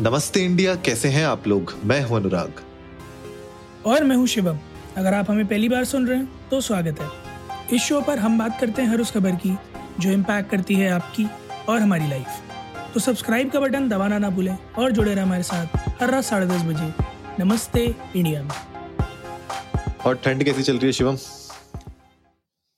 नमस्ते इंडिया कैसे हैं आप लोग? मैं हूँ अनुराग। और मैं हूँ शिवम। अगर आप हमें पहली बार सुन रहे हैं तो स्वागत है। इस शो पर हम बात करते हैं हर उस खबर की जो इम्पैक्ट करती है आपकी और हमारी लाइफ तो सब्सक्राइब का बटन दबाना ना भूलें और जुड़े रहें हमारे साथ हर रात साढ़े दस बजे। नमस्ते इंडिया में। और ठंड कैसी चल रही है शिवम?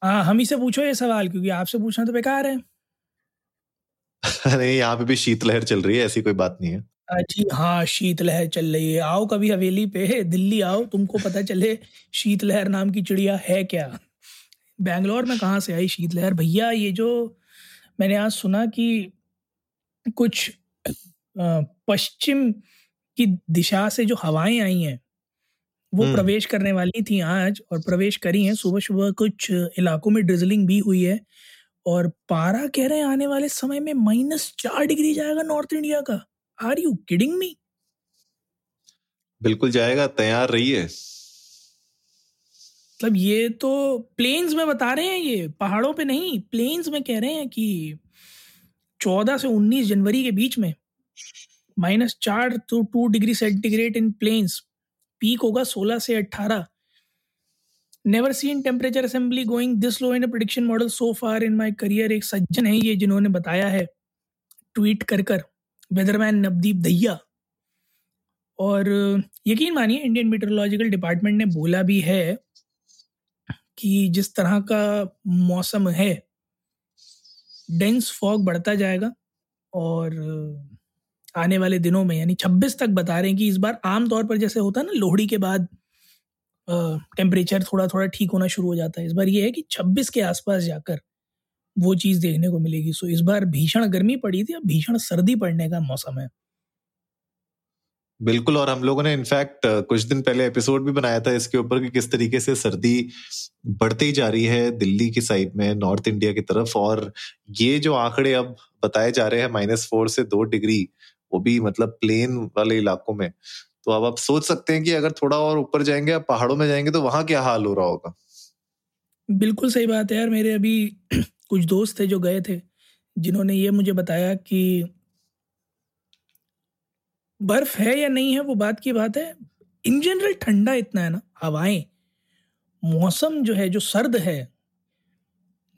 हाँ हम ही से पूछो ये सवाल क्योंकि आपसे पूछना तो बेकार है। नहीं यहाँ पे भी शीतलहर चल रही है ऐसी कोई बात नहीं है। जी हाँ शीतलहर चल रही है। आओ कभी हवेली पे दिल्ली आओ तुमको पता चले शीतलहर नाम की चिड़िया है क्या? बैंगलोर में कहाँ से आई शीतलहर? भैया ये जो मैंने आज सुना कि कुछ पश्चिम की दिशा से जो हवाएँ आई हैं वो। प्रवेश करने वाली थी आज और प्रवेश करी हैं। सुबह सुबह कुछ इलाकों में ड्रिजलिंग भी हुई है और पारा कह रहे हैं आने वाले समय में माइनस चार डिग्री जाएगा नॉर्थ इंडिया का। आर यू किडिंग मी बिल्कुल जाएगा तैयार रहिए। मतलब ये तो प्लेन्स में बता रहे हैं ये पहाड़ों पे नहीं प्लेन्स में कह रहे हैं कि चौदह से उन्नीस जनवरी के बीच में माइनस चार to two degree centigrade in plains peak होगा सोलह से अट्ठारह never seen temperature assembly going this low in production model so far in my career एक सज्जन है ये जिन्होंने बताया है ट्वीट कर कर। वेदरमैन नवदीप दहिया। और, यकीन मानिए इंडियन मीटरोलॉजिकल डिपार्टमेंट ने बोला भी है कि जिस तरह का मौसम है डेंस फॉग बढ़ता जाएगा और आने वाले दिनों में, यानी 26 तक बता रहे हैं कि इस बार आम तौर पर जैसे होता है ना, लोहड़ी के बाद टेम्परेचर थोड़ा थोड़ा ठीक होना शुरू हो जाता है। इस बार ये है कि 26 के आसपास जाकर वो चीज़ देखने को मिलेगी। सो इस बार भीषण गर्मी पड़ी थी अब भीषण सर्दी पड़ने का मौसम है। बिल्कुल और हम लोगों ने इनफैक्ट कुछ दिन पहले एपिसोड भी बनाया था इसके ऊपर कि किस तरीके से सर्दी बढ़ती ही जा रही है दिल्ली की साइड में नॉर्थ इंडिया की तरफ़ और ये जो आंकड़े अब बताए जा रहे हैं माइनस फोर से दो डिग्री वो भी मतलब प्लेन वाले इलाकों में। तो अब आप सोच सकते हैं कि अगर थोड़ा और ऊपर जाएँगे पहाड़ों में जाएँगे तो वहाँ क्या हाल हो रहा होगा? बिल्कुल सही बात है यार मेरे अभी कुछ दोस्त थे जो गए थे, जिन्होंने ये मुझे बताया कि बर्फ़ है या नहीं है वो बात की बात है। इन जनरल ठंडा इतना है ना, हवाएँ, मौसम जो है, जो सर्द है,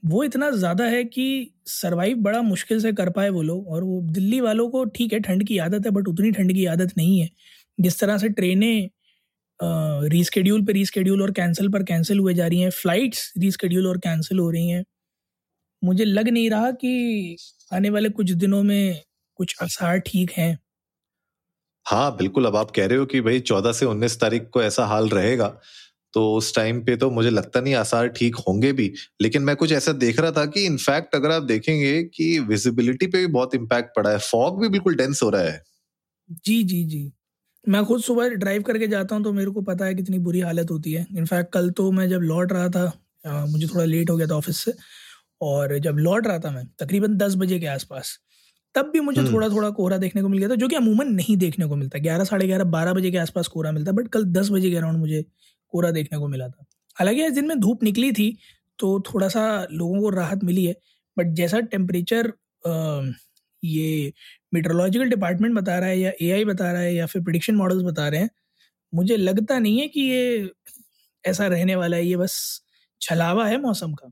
वो इतना ज़्यादा है कि सरवाइव बड़ा मुश्किल से कर पाए वो लोग। और वो दिल्ली वालों को ठीक है, ठंड की आदत है बट उतनी ठंड की आदत नहीं है। जिस तरह से ट्रेनें रीस्केड्यूल पे रीस्केड्यूल और कैंसिल पर कैंसिल हुए जा रही हैं फ़्लाइट्स रीस्केड्यूल और कैंसिल हो रही हैं। मुझे लग नहीं रहा कि आने वाले कुछ दिनों में कुछ आसार ठीक हैं। हाँ बिल्कुल अब आप कह रहे हो कि भाई चौदह से उन्नीस तारीख को ऐसा हाल रहेगा तो उस टाइम पे तो मुझे लगता नहीं आसार ठीक होंगे भी लेकिन मैं कुछ ऐसा देख रहा था कि इनफैक्ट अगर आप देखेंगे कि विजिबिलिटी पे भी बहुत इम्पैक्ट पड़ा है फॉग भी बिल्कुल डेंस हो रहा है। जी जी जी। मैं खुद सुबह ड्राइव करके जाता हूँ तो मेरे को पता है कितनी बुरी हालत होती है। इनफैक्ट कल तो मैं जब लौट रहा था आ, मुझे थोड़ा लेट हो गया था ऑफ़िस से और जब लौट रहा था मैं तकरीबन दस बजे के आसपास तब भी मुझे हम्म। थोड़ा थोड़ा कोहरा देखने को मिल गया था जो कि अमूमन नहीं देखने को मिलता। ग्यारह साढ़े ग्यारह बारह बजे के आसपास कोहरा मिलता बट कल दस बजे के अराउंड मुझे कोहरा देखने को मिला था। हालाँकि आज दिन में धूप निकली थी तो थोड़ा सा लोगों को राहत मिली है बट जैसा टेम्परेचर ये मीटरोलॉजिकल डिपार्टमेंट बता रहा है या एआई बता रहा है या फिर प्रडिक्शन मॉडल्स बता रहे हैं मुझे लगता नहीं है कि ये ऐसा रहने वाला है ये बस छलावा है मौसम का।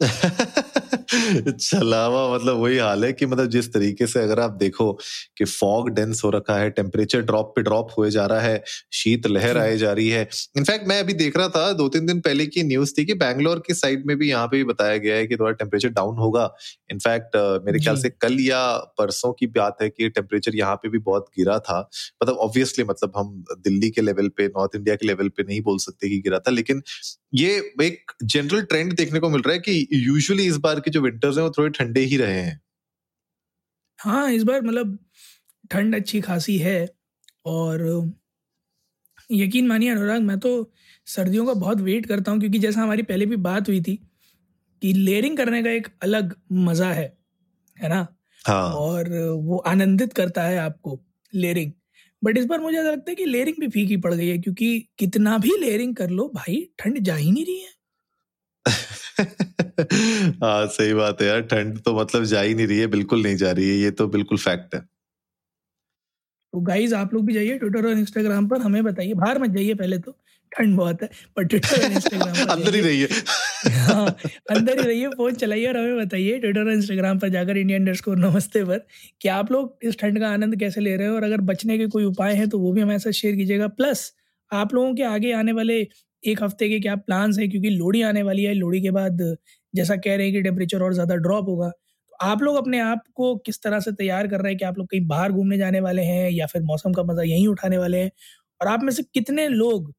छलावा मतलब वही हाल है कि मतलब जिस तरीके से अगर आप देखो कि फॉग डेंस हो रखा है टेम्परेचर ड्रॉप पे ड्रॉप हुए जा रहा है शीत लहर आए जा रही है। इनफैक्ट मैं अभी देख रहा था दो तीन दिन पहले की न्यूज़ थी कि बैंगलोर की साइड में भी यहाँ पे भी बताया गया है कि थोड़ा टेम्परेचर डाउन होगा। इनफैक्ट मेरे ख्याल से कल या परसों की बात है कि टेम्परेचर यहाँ पे भी बहुत गिरा था। मतलब ऑब्वियसली मतलब हम दिल्ली के लेवल पे नॉर्थ इंडिया के लेवल पे नहीं बोल सकते कि गिरा था लेकिन ये एक जनरल ट्रेंड देखने को मिल रहा है कि यूजुअली इस बार के जो विंटर्स हैं वो थोड़े ठंडे ही रहे हैं। हाँ इस बार मतलब ठंड अच्छी खासी है और यकीन मानिए अनुराग मैं तो सर्दियों का बहुत वेट करता हूँ क्योंकि जैसा हमारी पहले भी बात हुई थी कि लेयरिंग करने का एक अलग मज़ा है है ना? हाँ. और वो आनंदित करता है आपको लेयरिंग बट इस बार मुझे ऐसा लगता है कि लेयरिंग भी फीकी पड़ गई है क्योंकि कितना भी लेयरिंग कर लो भाई ठंड जा ही नहीं रही है। हाँ सही बात है यार ठंड तो मतलब जा ही नहीं रही है बिल्कुल नहीं जा रही है ये तो बिल्कुल फैक्ट है। तो गाइज़ आप लोग भी जाइए ट्विटर और इंस्टाग्राम पर हमें बताइए बाहर मत जाइए पहले तो। ठंड बहुत है पर ट्विटर और इंस्टाग्राम अंदर ही रहिए। हाँ अंदर ही रहिए फ़ोन चलाइए और हमें बताइए ट्विटर और इंस्टाग्राम पर जाकर इंडियन अंडरस्कोर नमस्ते पर कि आप लोग इस ठंड का आनंद कैसे ले रहे हो? और अगर बचने के कोई उपाय हैं तो वो भी हमारे साथ शेयर कीजिएगा। प्लस आप लोगों के आगे आने वाले एक हफ़्ते के क्या प्लान्स हैं? क्योंकि लोहड़ी आने वाली है लोहड़ी के बाद जैसा कह रहे हैं कि टेम्परेचर और ज़्यादा ड्रॉप होगा। तो आप लोग अपने आप को किस तरह से तैयार कर रहे हैं कि आप लोग कहीं बाहर घूमने जाने वाले हैं या फिर मौसम का मज़ा यहीं उठाने वाले हैं? और आप में से कितने लोग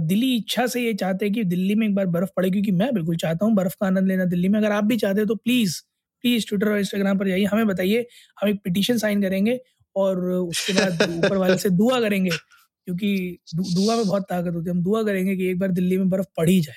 दिली इच्छा से ये चाहते हैं कि दिल्ली में एक बार बर्फ़ पड़े क्योंकि मैं बिल्कुल चाहता हूँ बर्फ़ का आनंद लेना दिल्ली में। अगर आप भी चाहते हो तो प्लीज़ प्लीज़ ट्विटर और इंस्टाग्राम पर जाइए हमें बताइए हम एक पिटिशन साइन करेंगे और उसके बाद ऊपर वाले से दुआ करेंगे क्योंकि दुआ में बहुत ताकत होती है। हम दुआ करेंगे कि एक बार दिल्ली में बर्फ़ पड़ ही जाए।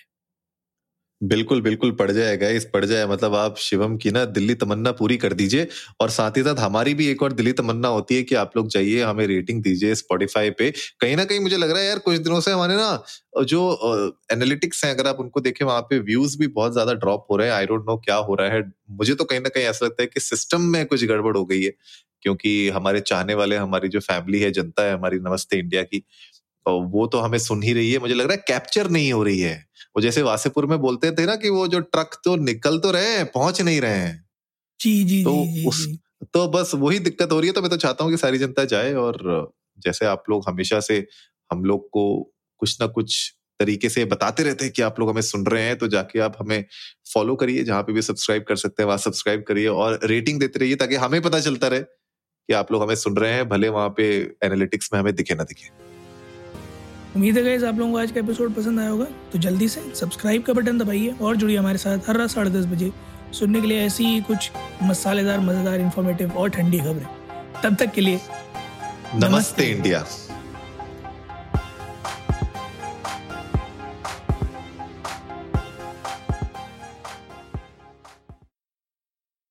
बिल्कुल बिल्कुल पड़ जाएगा, इस पड़ जाए। मतलब आप शिवम की ना दिल्ली तमन्ना पूरी कर दीजिए और साथ ही साथ हमारी भी एक और दिल्ली तमन्ना होती है कि आप लोग जाइए, हमें रेटिंग दीजिए स्पॉटिफाई पे। कहीं ना कहीं मुझे लग रहा है यार, कुछ दिनों से हमारे ना, जो एनालिटिक्स हैं, अगर आप उनको देखें, वहाँ पे व्यूज़ भी बहुत ज़्यादा ड्रॉप हो रहे हैं। आई डोंट नो क्या हो रहा है। मुझे तो कहीं ना कहीं ऐसा लगता है कि सिस्टम में कुछ गड़बड़ हो गई है, क्योंकि हमारे चाहने वाले, हमारी जो फैमिली है, जनता है, हमारी नमस्ते इंडिया की तो वो तो हमें सुन ही रही है। मुझे लग रहा है कैप्चर नहीं हो रही है। वो जैसे वासेपुर में बोलते थे ना कि वो जो ट्रक तो निकल तो रहे हैं पहुँच नहीं रहे हैं। जी जी तो जी, उस तो बस वही दिक्कत हो रही है तो मैं तो चाहता हूँ कि सारी जनता जाए और जैसे आप लोग हमेशा से हम लोग को कुछ ना कुछ तरीके से बताते रहते हैं कि आप लोग हमें सुन रहे हैं तो जाके आप हमें फॉलो करिए जहाँ पे भी सब्सक्राइब कर सकते हैं वहाँ सब्सक्राइब करिए और रेटिंग देते रहिए ताकि हमें पता चलता रहे कि आप लोग हमें सुन रहे हैं भले वहाँ पे एनालिटिक्स में हमें दिखे ना दिखे। उम्मीद है गाइज़ आप लोगों को आज का एपिसोड पसंद आया होगा तो जल्दी से सब्सक्राइब का बटन दबाइए और जुड़िए हमारे साथ हर रात साढ़े दस बजे सुनने के लिए ऐसी ही कुछ मसालेदार मज़ेदार इन्फॉर्मेटिव और ठंडी खबरें। तब तक के लिए नमस्ते, नमस्ते। इंडिया